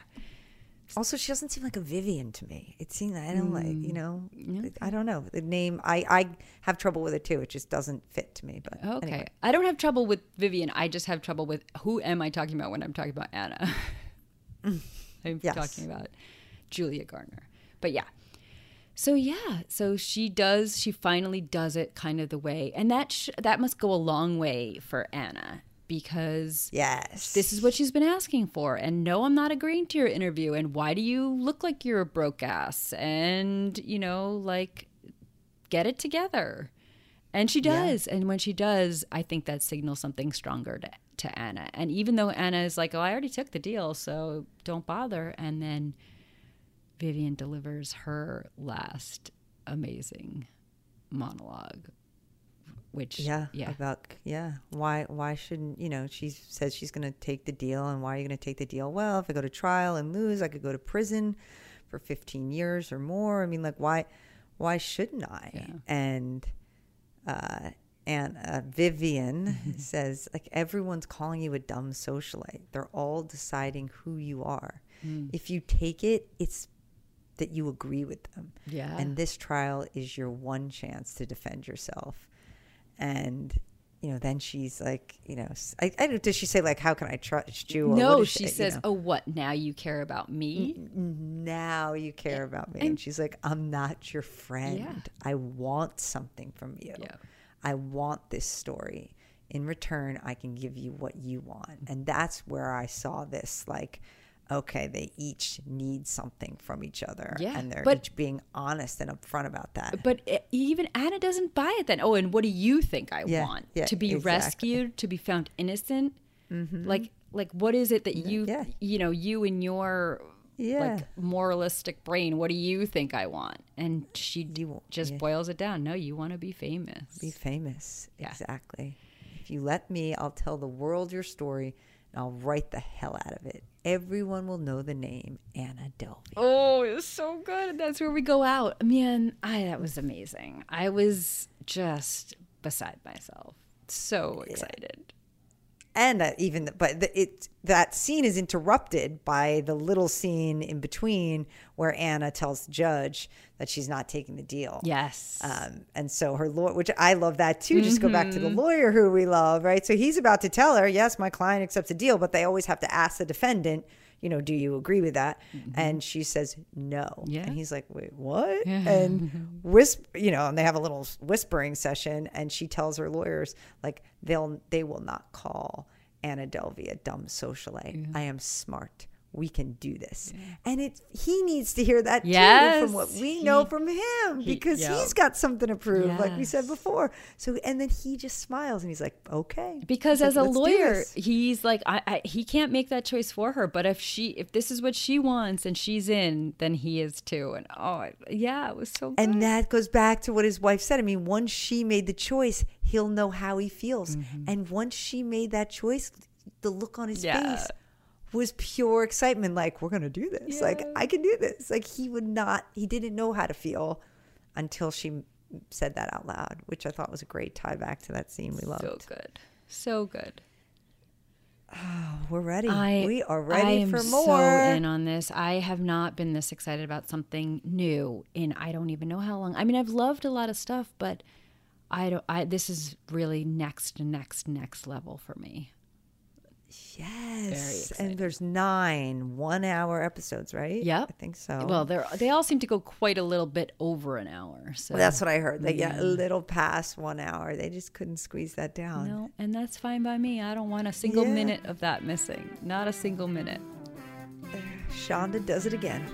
Also, she doesn't seem like a Vivian to me. It seems I don't like Mm. you know. I don't know the name. I I have trouble with it too. It just doesn't fit to me. But Okay, anyway. I don't have trouble with Vivian. I just have trouble with who am I talking about when I'm talking about Anna? I'm Yes. talking about Julia Garner. But yeah. So yeah, so she does. She finally does it kind of the way, and that sh- that must go a long way for Anna because yes, this is what she's been asking for. And no, I'm not agreeing to your interview. And why do you look like you're a broke ass? And you know, like, get it together. And she Yeah. does. And when she does, I think that signals something stronger to, to Anna. And even though Anna is like, oh, I already took the deal, so don't bother. And then Vivian delivers her last amazing monologue, which, yeah, yeah. about yeah. Why why shouldn't you know? She says she's going to take the deal, and why are you going to take the deal? Well, if I go to trial and lose, I could go to prison for 15 years or more. I mean, like why why shouldn't I? Yeah. And uh, and uh, Vivian says like everyone's calling you a dumb socialite. They're all deciding who you are. Mm. If you take it, it's that you agree with them. Yeah. And this trial is your one chance to defend yourself. And you know, then she's like, you know, I, I don't. Does she say like, "How can I trust you?" Or no, she you says, know? "Oh, what? Now you care about me?" now you care about me. And, she's like, I'm not your friend. I want something from you. Yeah. I want this story. In return, I can give you what you want. And that's where I saw this like, okay, they each need something from each other. Yeah, And they're but- each being honest and upfront about that. But even Anna doesn't buy it then. Oh, and what do you think I Yeah, want? yeah, to be exactly. rescued, to be found innocent? Mm-hmm. Like, like what is it that you, yeah. you know, you and your Yeah. like moralistic brain, what do you think I want? And she You- just yeah. boils it down. No, you want to be famous. Be famous. Yeah. Exactly. If you let me, I'll tell the world your story and I'll write the hell out of it. Everyone will know the name Anna Delvey. Oh, it's so good. That's where we go out. Man, I that was amazing. I was just beside myself. So excited. And even but the, it that scene is interrupted by the little scene in between where Anna tells the judge that she's not taking the deal. Yes. Um, and so her lawyer, which I love that too. Just go back to Mm-hmm. the lawyer who we love, right? So he's about to tell her, yes, my client accepts a deal, but they always have to ask the defendant, you know, do you agree with that? And she says no. Mm-hmm. Yeah. And he's like, wait, what? And whisper, you know, and they have a little whispering session, and she tells her lawyers, like, they'll they will not call Anna Delvey a dumb socialite. I am smart. We can do this. And it he needs to hear that too from what we know he- from him because yep. he's got something to prove, like we said before. So and then he just smiles and he's like, okay. because He's as a like, "Let's lawyer he's like I, I he can't make that choice for her but if she if this is what she wants and she's in then he is too and oh yeah it was so good. And that goes back to what his wife said. I mean, once she made the choice, he'll know how he feels. Mm-hmm. And once she made that choice, the look on his Yeah. face was pure excitement. Like, we're going to do this. Like, I can do this. Like, he would not, he didn't know how to feel until she said that out loud, which I thought was a great tie back to that scene we loved. so good so good Oh, We're ready. I we are I ready am for so more. in on this. I have not been this excited about something new in I don't even know how long. I mean, I've loved a lot of stuff, but I don't. I this is really next, next, next level for me. Yes. excited. And there's nine one hour episodes, right? Yeah, I think so. Well, they are they all seem to go quite a little bit over an hour. So Well, that's what I heard. They get a mm-hmm. little past one hour. They just couldn't squeeze that down. no, and that's fine by me. I don't want a single Yeah. minute of that missing. Not a single minute. Shonda does it again.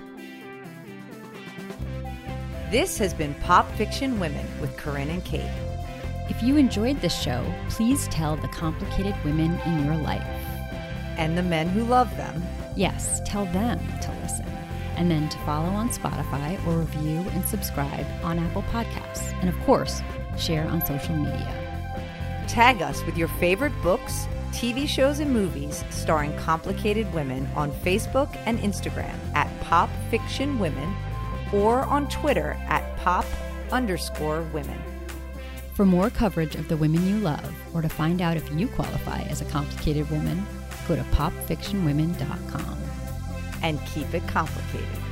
This has been Pop Fiction Women with Corinne and Kate. If you enjoyed this show, please tell the complicated women in your life. And the men who love them. Yes, tell them to listen. And then to follow on Spotify or review and subscribe on Apple Podcasts. And of course, share on social media. Tag us with your favorite books, TV shows, and movies starring complicated women on Facebook and Instagram at Pop Fiction Women or on Twitter at Pop underscore women. For more coverage of the women you love, or to find out if you qualify as a complicated woman, go to popfictionwomen.com. And keep it complicated.